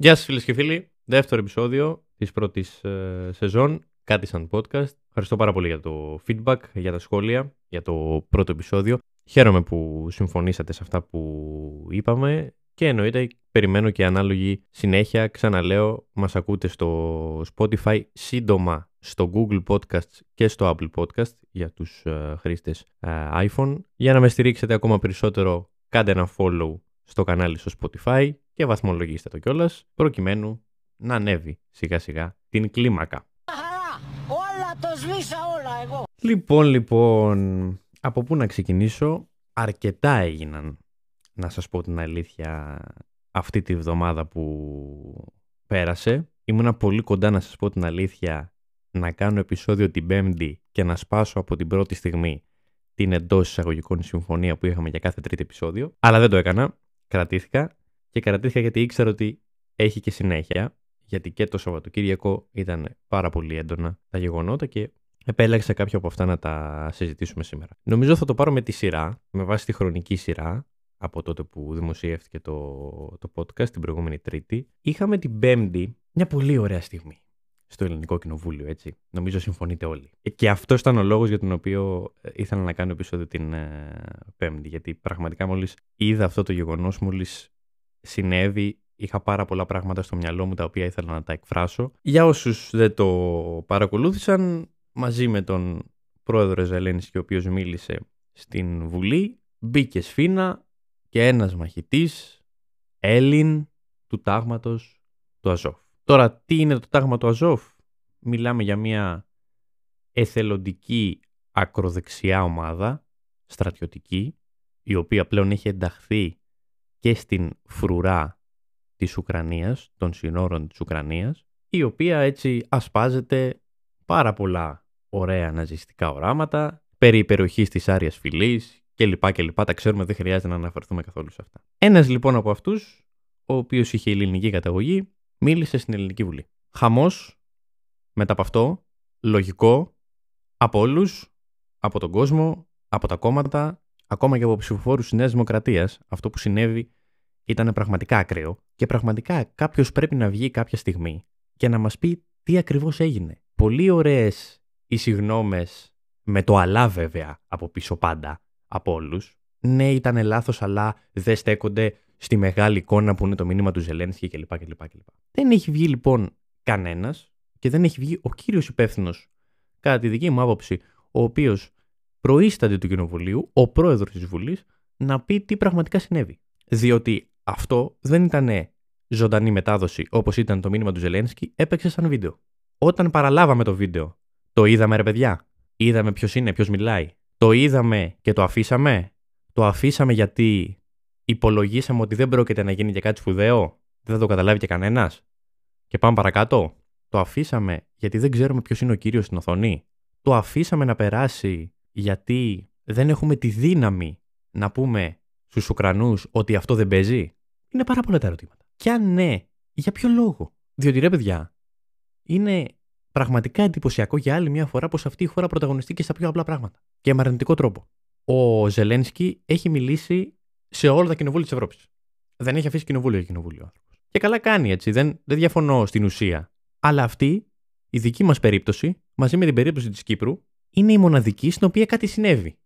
Γεια σας φίλες και φίλοι. Δεύτερο επεισόδιο της πρώτης ε, σεζόν. Κάτι σαν podcast. Ευχαριστώ πάρα πολύ για το feedback, για τα σχόλια, για το πρώτο επεισόδιο. Χαίρομαι που συμφωνήσατε σε αυτά που είπαμε και εννοείται περιμένω και ανάλογη συνέχεια. Ξαναλέω, μας ακούτε στο Spotify σύντομα στο Google Podcasts και στο Apple Podcast για τους uh, χρήστες uh, iPhone. Για να με στηρίξετε ακόμα περισσότερο, κάντε ένα follow στο κανάλι στο Spotify και βαθμολογήστε το κιόλας, προκειμένου να ανέβει σιγά σιγά την κλίμακα. Όλα το σβήσα όλα εγώ. Λοιπόν, λοιπόν, από πού να ξεκινήσω, αρκετά έγιναν, να σας πω την αλήθεια, αυτή τη βδομάδα που πέρασε. Ήμουνα πολύ κοντά να σας πω την αλήθεια να κάνω επεισόδιο την Πέμπτη και να σπάσω από την πρώτη στιγμή την εντός εισαγωγικών συμφωνία που είχαμε για κάθε τρίτο επεισόδιο. Αλλά δεν το έκανα. Κρατήθηκα και κρατήθηκα γιατί ήξερα ότι έχει και συνέχεια. Γιατί και το Σαββατοκύριακο ήταν πάρα πολύ έντονα τα γεγονότα και επέλεξα κάποια από αυτά να τα συζητήσουμε σήμερα. Νομίζω θα το πάρω με τη σειρά, με βάση τη χρονική σειρά από τότε που δημοσιεύτηκε το, το podcast την προηγούμενη Τρίτη. Είχαμε την Πέμπτη μια πολύ ωραία στιγμή στο Ελληνικό Κοινοβούλιο, έτσι. Νομίζω συμφωνείτε όλοι. Και αυτό ήταν ο λόγος για τον οποίο ε, ήθελα να κάνω επεισόδιο την ε, Πέμπτη. Γιατί πραγματικά μόλις είδα αυτό το γεγονός, μόλις συνέβη, είχα πάρα πολλά πράγματα στο μυαλό μου τα οποία ήθελα να τα εκφράσω. Για όσους δεν το παρακολούθησαν, μαζί με τον πρόεδρο Ζελένσκι, ο οποίος μίλησε στην Βουλή, μπήκε σφίνα και ένας μαχητής Έλλην του τάγματος του Αζόφ. Τώρα, τι είναι το τάγμα του Αζόφ; Μιλάμε για μια εθελοντική ακροδεξιά ομάδα, στρατιωτική, η οποία πλέον έχει ενταχθεί και στην φρουρά της Ουκρανίας, των συνόρων της Ουκρανίας, η οποία έτσι ασπάζεται πάρα πολλά ωραία ναζιστικά οράματα, περί υπεροχής της Άριας Φυλής και λοιπά και λοιπά. Τα ξέρουμε, δεν χρειάζεται να αναφερθούμε καθόλου σε αυτά. Ένας λοιπόν από αυτούς, ο οποίος είχε ελληνική καταγωγή, μίλησε στην Ελληνική Βουλή. Χαμός, μετά από αυτό, λογικό, από όλους, από τον κόσμο, από τα κόμματα, ακόμα και από ψηφοφόρους της Νέας Δημοκρατίας, αυτό που συνέβη ήταν πραγματικά ακραίο και πραγματικά κάποιος πρέπει να βγει κάποια στιγμή και να μας πει τι ακριβώς έγινε. Πολύ ωραίες οι συγγνώμε με το αλλά βέβαια από πίσω πάντα από όλους. Ναι, ήταν λάθος, αλλά δεν στέκονται στη μεγάλη εικόνα που είναι το μήνυμα του Ζελένσκι κλπ. κλπ, κλπ. Δεν έχει βγει λοιπόν κανένας και δεν έχει βγει ο κύριος υπεύθυνος, κατά τη δική μου άποψη, ο οποίος προείσταται του Κοινοβουλίου, ο πρόεδρος της Βουλής, να πει τι πραγματικά συνέβη. Διότι αυτό δεν ήταν ζωντανή μετάδοση όπως ήταν το μήνυμα του Ζελένσκι, έπαιξε σαν βίντεο. Όταν παραλάβαμε το βίντεο, το είδαμε ρε παιδιά. Είδαμε ποιος είναι, ποιος μιλάει. Το είδαμε και το αφήσαμε. Το αφήσαμε γιατί υπολογίσαμε ότι δεν πρόκειται να γίνει και κάτι σπουδαίο. Δεν θα το καταλάβει και κανένας. Και πάμε παρακάτω. Το αφήσαμε γιατί δεν ξέρουμε ποιος είναι ο κύριος στην οθόνη. Το αφήσαμε να περάσει γιατί δεν έχουμε τη δύναμη να πούμε στους Ουκρανούς ότι αυτό δεν παίζει; Είναι πάρα πολλά τα ερωτήματα. Και αν ναι, για ποιο λόγο; Διότι ρε παιδιά, είναι πραγματικά εντυπωσιακό για άλλη μια φορά πως αυτή η χώρα πρωταγωνιστεί στα πιο απλά πράγματα. Και με αρνητικό τρόπο. Ο Ζελένσκι έχει μιλήσει σε όλα τα κοινοβούλια της Ευρώπης. Δεν έχει αφήσει κοινοβούλιο για κοινοβούλιο άνθρωπος. Και καλά κάνει έτσι, δεν, δεν διαφωνώ στην ουσία. Αλλά αυτή, η δική μας περίπτωση, μαζί με την περίπτωση της Κύπρου, είναι η μοναδική στην οποία κάτι συνέβη.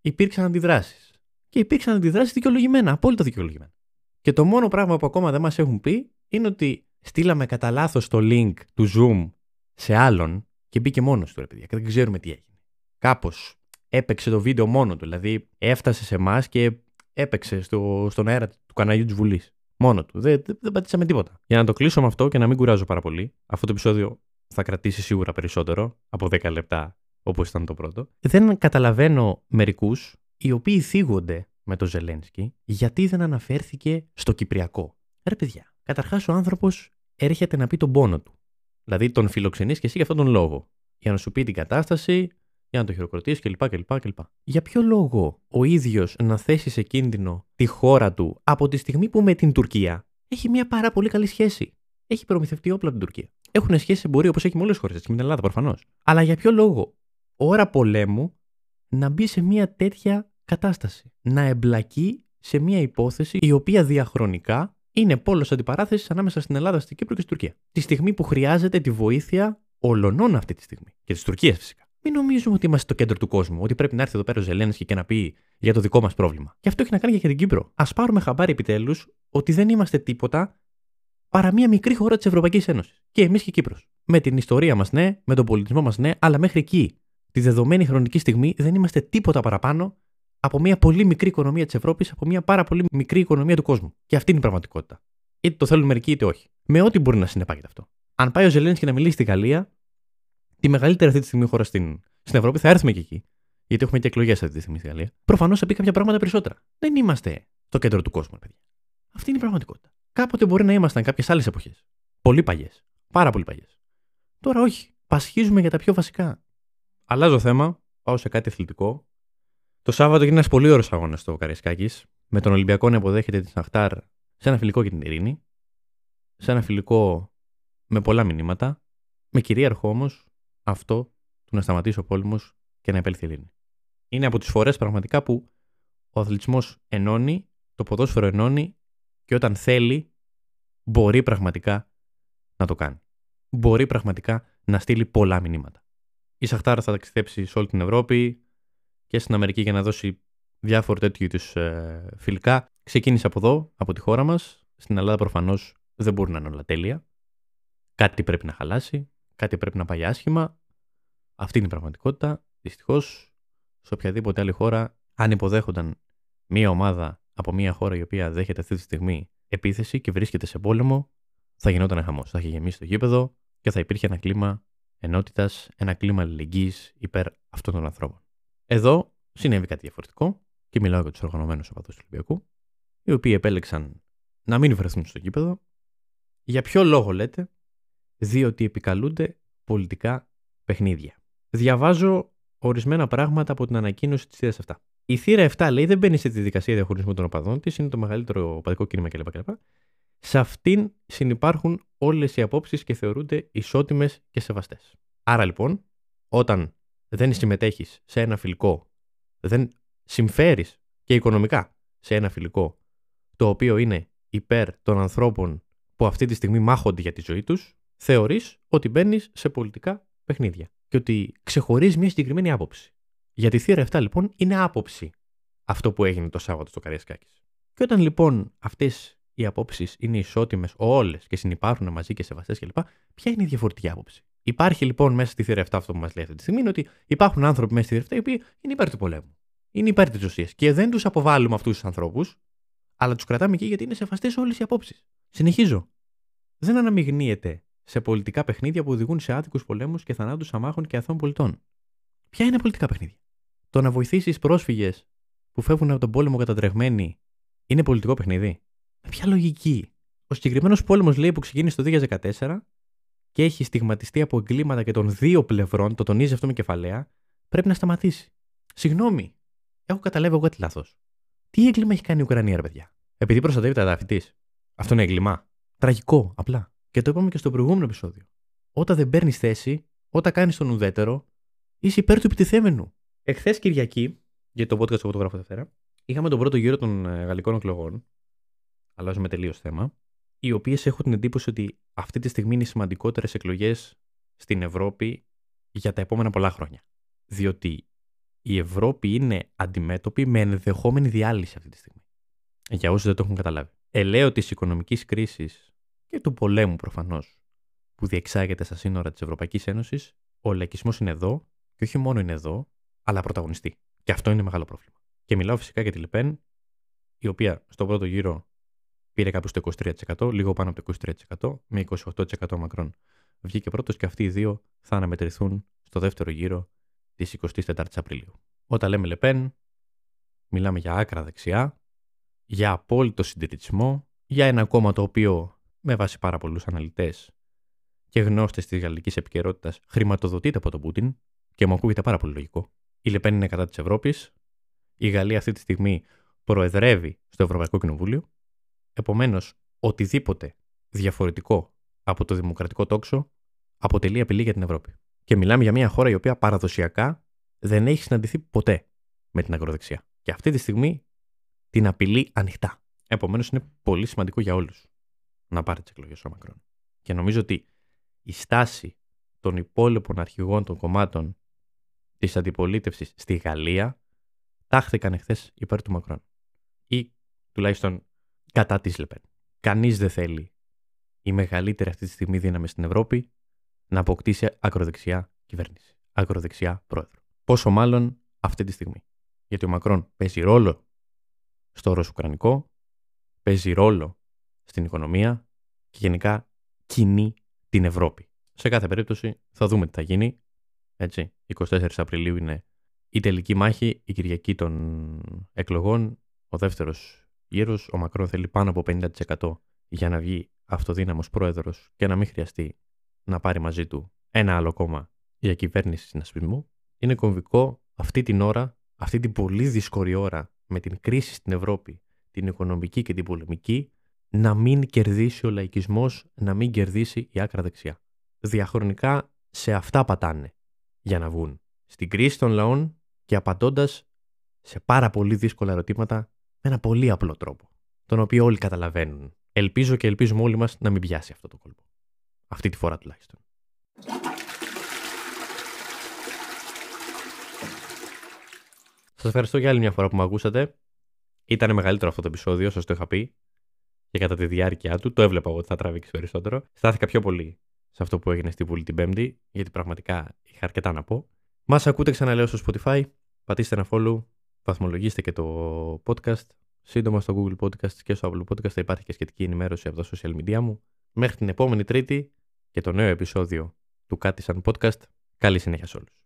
Υπήρξαν αντιδράσεις. Και υπήρξαν αντιδράσεις δικαιολογημένα, απόλυτα δικαιολογημένα. Και το μόνο πράγμα που ακόμα δεν μας έχουν πει είναι ότι στείλαμε κατά λάθος το link του Zoom σε άλλον και μπήκε μόνος του, ρε παιδιά, και δεν ξέρουμε τι έγινε. Κάπως έπαιξε το βίντεο μόνο του, δηλαδή έφτασε σε εμάς και έπαιξε στο, στον αέρα του καναλιού της Βουλής. Μόνο του. Δεν, δεν, δεν πατήσαμε τίποτα. Για να το κλείσω με αυτό και να μην κουράζω πάρα πολύ, αυτό το επεισόδιο θα κρατήσει σίγουρα περισσότερο από 10 λεπτά όπως ήταν το πρώτο. Δεν καταλαβαίνω μερικούς οι οποίοι θίγονται με το Ζελένσκι γιατί δεν αναφέρθηκε στο Κυπριακό. Ρε παιδιά, καταρχάς ο άνθρωπος έρχεται να πει τον πόνο του. Δηλαδή τον φιλοξενείς και εσύ για αυτόν τον λόγο. Για να σου πει την κατάσταση, για να το χειροκροτήσεις κλπ, κλπ, κλπ. Για ποιο λόγο ο ίδιος να θέσει σε κίνδυνο τη χώρα του από τη στιγμή που με την Τουρκία έχει μια πάρα πολύ καλή σχέση. Έχει προμηθευτεί όπλα την Τουρκία. Έχουν σχέση εμπορίου όπως έχει με όλες τις χώρες, με την Ελλάδα προφανώς. Αλλά για ποιο λόγο ώρα πολέμου να μπει σε μια τέτοια κατάσταση. Να εμπλακεί σε μια υπόθεση η οποία διαχρονικά είναι πόλος αντιπαράθεσης ανάμεσα στην Ελλάδα, στην Κύπρο και στην Τουρκία. Τη στιγμή που χρειάζεται τη βοήθεια ολονών αυτή τη στιγμή. Και της Τουρκίας φυσικά. Μην νομίζουμε ότι είμαστε στο κέντρο του κόσμου, ότι πρέπει να έρθει εδώ πέρα ο Ζελένσκι και να πει για το δικό μας πρόβλημα. Και αυτό έχει να κάνει και για την Κύπρο. Α πάρουμε χαμπάρι επιτέλους ότι δεν είμαστε τίποτα παρά μία μικρή χώρα της Ευρωπαϊκής Ένωσης. Και εμείς και η Κύπρος. Με την ιστορία μας, ναι, με τον πολιτισμό μας, ναι, αλλά μέχρι εκεί, τη δεδομένη χρονική στιγμή, δεν είμαστε τίποτα παραπάνω από μια πολύ μικρή οικονομία της Ευρώπης, από μια πάρα πολύ μικρή οικονομία του κόσμου. Και αυτή είναι η πραγματικότητα. Είτε το θέλουν μερικοί είτε όχι. Με ό,τι μπορεί να συνεπάγεται αυτό. Αν πάει ο Ζελένσκι να μιλήσει στη Γαλλία, τη μεγαλύτερη αυτή τη στιγμή χώρα στην, στην Ευρώπη, θα έρθουμε και εκεί. Γιατί έχουμε και εκλογές αυτή τη στιγμή στη Γαλλία. Προφανώς θα πει κάποια πράγματα περισσότερα. Δεν είμαστε το κέντρο του κόσμου, παιδιά. Αυτή είναι η πραγματικότητα. Κάποτε μπορεί να ήμασταν κάποιες άλλες εποχές. Πολύ παλιές. Πάρα πολύ παλιές. Τώρα όχι. Πασχίζουμε για τα πιο βασικά. Αλλάζω θέμα. Πάω σε κάτι αθλητικό. Το Σάββατο γίνει ένας πολύ ωραίος αγώνας στο Καρισκάκη. Με τον Ολυμπιακό να υποδέχεται τη Σαχτάρ σε ένα φιλικό για την ειρήνη. Σε ένα φιλικό με πολλά μηνύματα. Με κυρίαρχο όμως αυτό του να σταματήσει ο πόλεμος και να επέλθει η ειρήνη. Είναι από τις φορές πραγματικά που ο αθλητισμός ενώνει, το ποδόσφαιρο ενώνει και όταν θέλει μπορεί πραγματικά να το κάνει. Μπορεί πραγματικά να στείλει πολλά μηνύματα. Η Σαχτάρα θα ταξιδέψει σε όλη την Ευρώπη και στην Αμερική για να δώσει διάφορα τέτοιου είδους ε, φιλικά. Ξεκίνησε από εδώ, από τη χώρα μας. Στην Ελλάδα προφανώς δεν μπορεί να είναι όλα τέλεια. Κάτι πρέπει να χαλάσει, κάτι πρέπει να πάει άσχημα. Αυτή είναι η πραγματικότητα. Δυστυχώς, σε οποιαδήποτε άλλη χώρα, αν υποδέχονταν μία ομάδα από μια χώρα η οποία δέχεται αυτή τη στιγμή επίθεση και βρίσκεται σε πόλεμο, θα γινόταν χαμός. Θα είχε γεμίσει το γήπεδο και θα υπήρχε ένα κλίμα ενότητας, ένα κλίμα αλληλεγγύης υπέρ αυτών των ανθρώπων. Εδώ συνέβη κάτι διαφορετικό και μιλάω για τους οργανωμένους οπαδούς του Ολυμπιακού, οι οποίοι επέλεξαν να μην βρεθούν στο γήπεδο. Για ποιο λόγο λέτε, διότι επικαλούνται πολιτικά παιχνίδια. Διαβάζω ορισμένα πράγματα από την ανακοίνωση της θύρα αυτά. Η θύρα 7 λέει δεν μπαίνει στη διαδικασία διαχωρισμού των οπαδών της, είναι το μεγαλύτερο οπαδικό κίνημα κλπ. Κλπ. Σε αυτήν συνεπάρχουν όλες οι απόψεις και θεωρούνται ισότιμες και σεβαστές. Άρα λοιπόν, όταν δεν συμμετέχεις σε ένα φιλικό, δεν συμφέρεις και οικονομικά σε ένα φιλικό, το οποίο είναι υπέρ των ανθρώπων που αυτή τη στιγμή μάχονται για τη ζωή τους, θεωρείς ότι μπαίνεις σε πολιτικά παιχνίδια και ότι ξεχωρίζεις μια συγκεκριμένη άποψη. Για τη θύρα 7 λοιπόν είναι άποψη αυτό που έγινε το Σάββατο στο Καριασκάκης. Και όταν λοιπόν αυτές οι απόψεις είναι ισότιμες όλες και συνεπάρχουν μαζί και σεβαστές κλπ., ποια είναι η διαφορετική άποψη; Υπάρχει λοιπόν μέσα στη θύρα 7 αυτό που μας λέει αυτή τη στιγμή είναι ότι υπάρχουν άνθρωποι μέσα στη θύρα 7 οι οποίοι είναι υπέρ του πολέμου. Είναι υπέρ της ουσία. Και δεν τους αποβάλλουμε αυτούς τους ανθρώπους, αλλά τους κρατάμε εκεί γιατί είναι σεβαστές όλες οι απόψεις. Συνεχίζω. Δεν αναμειγνύεται σε πολιτικά παιχνίδια που οδηγούν σε άδικους πολέμους και θανάτους αμάχων και αθώων πολιτών. Ποια είναι πολιτικά παιχνίδια; Το να βοηθήσεις πρόσφυγες που φεύγουν από τον πόλεμο κατατρεγμένοι είναι πολιτικό παιχνίδι; Με ποια λογική; Ο συγκεκριμένος πόλεμος λέει που ξεκίνησε το 2014 και έχει στιγματιστεί από εγκλήματα και των δύο πλευρών, το τονίζει αυτό με κεφαλαία, πρέπει να σταματήσει. Συγγνώμη, έχω καταλάβει εγώ κάτι λάθος. Τι έγκλημα έχει κάνει η Ουκρανία, ρε παιδιά; Επειδή προστατεύει τα εδάφη τη. Αυτό είναι έγκλημα. Τραγικό, απλά. Και το είπαμε και στο προηγούμενο επεισόδιο. Όταν δεν παίρνεις θέση, όταν κάνεις τον ουδέτερο, είσαι υπέρ του επιτιθέμενου. Εχθές Κυριακή, για το podcast που το γράφω Δευτέρα, είχαμε τον πρώτο γύρο των ε, γαλλικών εκλογών. Αλλάζουμε τελείως θέμα. Οι οποίες έχω την εντύπωση ότι αυτή τη στιγμή είναι οι σημαντικότερες εκλογές στην Ευρώπη για τα επόμενα πολλά χρόνια. Διότι η Ευρώπη είναι αντιμέτωπη με ενδεχόμενη διάλυση αυτή τη στιγμή. Για όσους δεν το έχουν καταλάβει. Ελαίο της οικονομικής κρίσης και του πολέμου προφανώς που διεξάγεται στα σύνορα της Ευρωπαϊκής Ένωσης, ο λαϊκισμός είναι εδώ και όχι μόνο είναι εδώ, αλλά πρωταγωνιστεί. Και αυτό είναι μεγάλο πρόβλημα. Και μιλάω φυσικά για τη Λεπέν, η οποία στο πρώτο γύρο πήρε κάπου στο 23%, λίγο πάνω από το 23%, με 28% μακρόν. Βγήκε πρώτος και αυτοί οι δύο θα αναμετρηθούν στο δεύτερο γύρο της 24η Απριλίου. Όταν λέμε Λεπέν, μιλάμε για άκρα δεξιά, για απόλυτο συντηρητισμό, για ένα κόμμα το οποίο με βάση πάρα πολλούς αναλυτές και γνώστες της γαλλικής επικαιρότητας χρηματοδοτείται από τον Πούτιν και μου ακούγεται πάρα πολύ λογικό. Η Λεπέν είναι κατά της Ευρώπης. Η Γαλλία αυτή τη στιγμή προεδρεύει στο Ευρωπαϊκό Κοινοβούλιο. Επομένως, οτιδήποτε διαφορετικό από το δημοκρατικό τόξο αποτελεί απειλή για την Ευρώπη. Και μιλάμε για μια χώρα η οποία παραδοσιακά δεν έχει συναντηθεί ποτέ με την αγροδεξιά. Και αυτή τη στιγμή την απειλεί ανοιχτά. Επομένως, είναι πολύ σημαντικό για όλους να πάρει τις εκλογές ο Μακρόν. Και νομίζω ότι η στάση των υπόλοιπων αρχηγών των κομμάτων της αντιπολίτευσης στη Γαλλία τάχθηκαν εχθές υπέρ του Μακρόν. Ή τουλάχιστον κατά της Λεπέν. Κανείς δεν θέλει η μεγαλύτερη αυτή τη στιγμή δύναμη στην Ευρώπη να αποκτήσει ακροδεξιά κυβέρνηση. Ακροδεξιά πρόεδρο. Πόσο μάλλον αυτή τη στιγμή. Γιατί ο Μακρόν παίζει ρόλο στο ρωσουκρανικό, παίζει ρόλο στην οικονομία και γενικά κινεί την Ευρώπη. Σε κάθε περίπτωση θα δούμε τι θα γίνει. Έτσι, 24 Απριλίου είναι η τελική μάχη, η Κυριακή των εκλογών, ο δεύτερος γύρος. Ο Μακρόν θέλει πάνω από 50% για να βγει αυτοδύναμος πρόεδρος και να μην χρειαστεί να πάρει μαζί του ένα άλλο κόμμα για κυβέρνηση συνασπισμού. Είναι κομβικό αυτή την ώρα, αυτή την πολύ δύσκολη ώρα με την κρίση στην Ευρώπη, την οικονομική και την πολεμική, να μην κερδίσει ο λαϊκισμός, να μην κερδίσει η άκρα δεξιά. Διαχρονικά σε αυτά πατάνε για να βγουν. Στην κρίση των λαών και απαντώντας σε πάρα πολύ δύσκολα ερωτήματα με ένα πολύ απλό τρόπο, τον οποίο όλοι καταλαβαίνουν. Ελπίζω και ελπίζουμε όλοι μας να μην πιάσει αυτό το κόλπο. Αυτή τη φορά τουλάχιστον. Σας ευχαριστώ για άλλη μια φορά που με ακούσατε. Ήταν μεγαλύτερο αυτό το επεισόδιο, σας το είχα πει. Και κατά τη διάρκεια του, το έβλεπα ότι θα τραβήξει περισσότερο. Στάθηκα πιο πολύ σε αυτό που έγινε στη Βουλή την Πέμπτη, γιατί πραγματικά είχα αρκετά να πω. Μας ακούτε ξαναλέω στο Spotify. Πατήστε ένα follow, βαθμολογήστε και το podcast. Σύντομα στο Google Podcast και στο Apple Podcast θα υπάρχει και σχετική ενημέρωση από τα social media μου. Μέχρι την επόμενη Τρίτη και το νέο επεισόδιο του Κάτι σαν podcast. Καλή συνέχεια σε όλους.